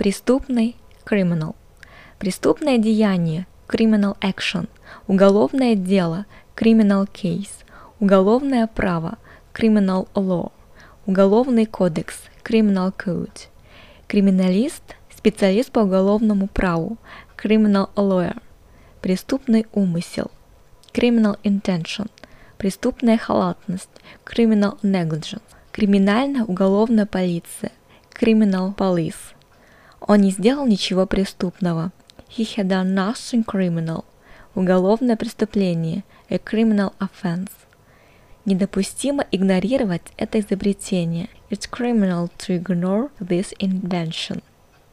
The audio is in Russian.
Преступный criminal. Преступное деяние criminal action. Уголовное дело criminal case. Уголовное право criminal law. Уголовный кодекс criminal code. Криминалист – специалист по уголовному праву criminal lawyer. Преступный умысел criminal intention. Преступная халатность criminal negligence. Криминальная уголовная полиция criminal police. Он не сделал ничего преступного. He had done nothing criminal. Уголовное преступление. A criminal offense. Недопустимо игнорировать это изобретение. It's criminal to ignore this invention.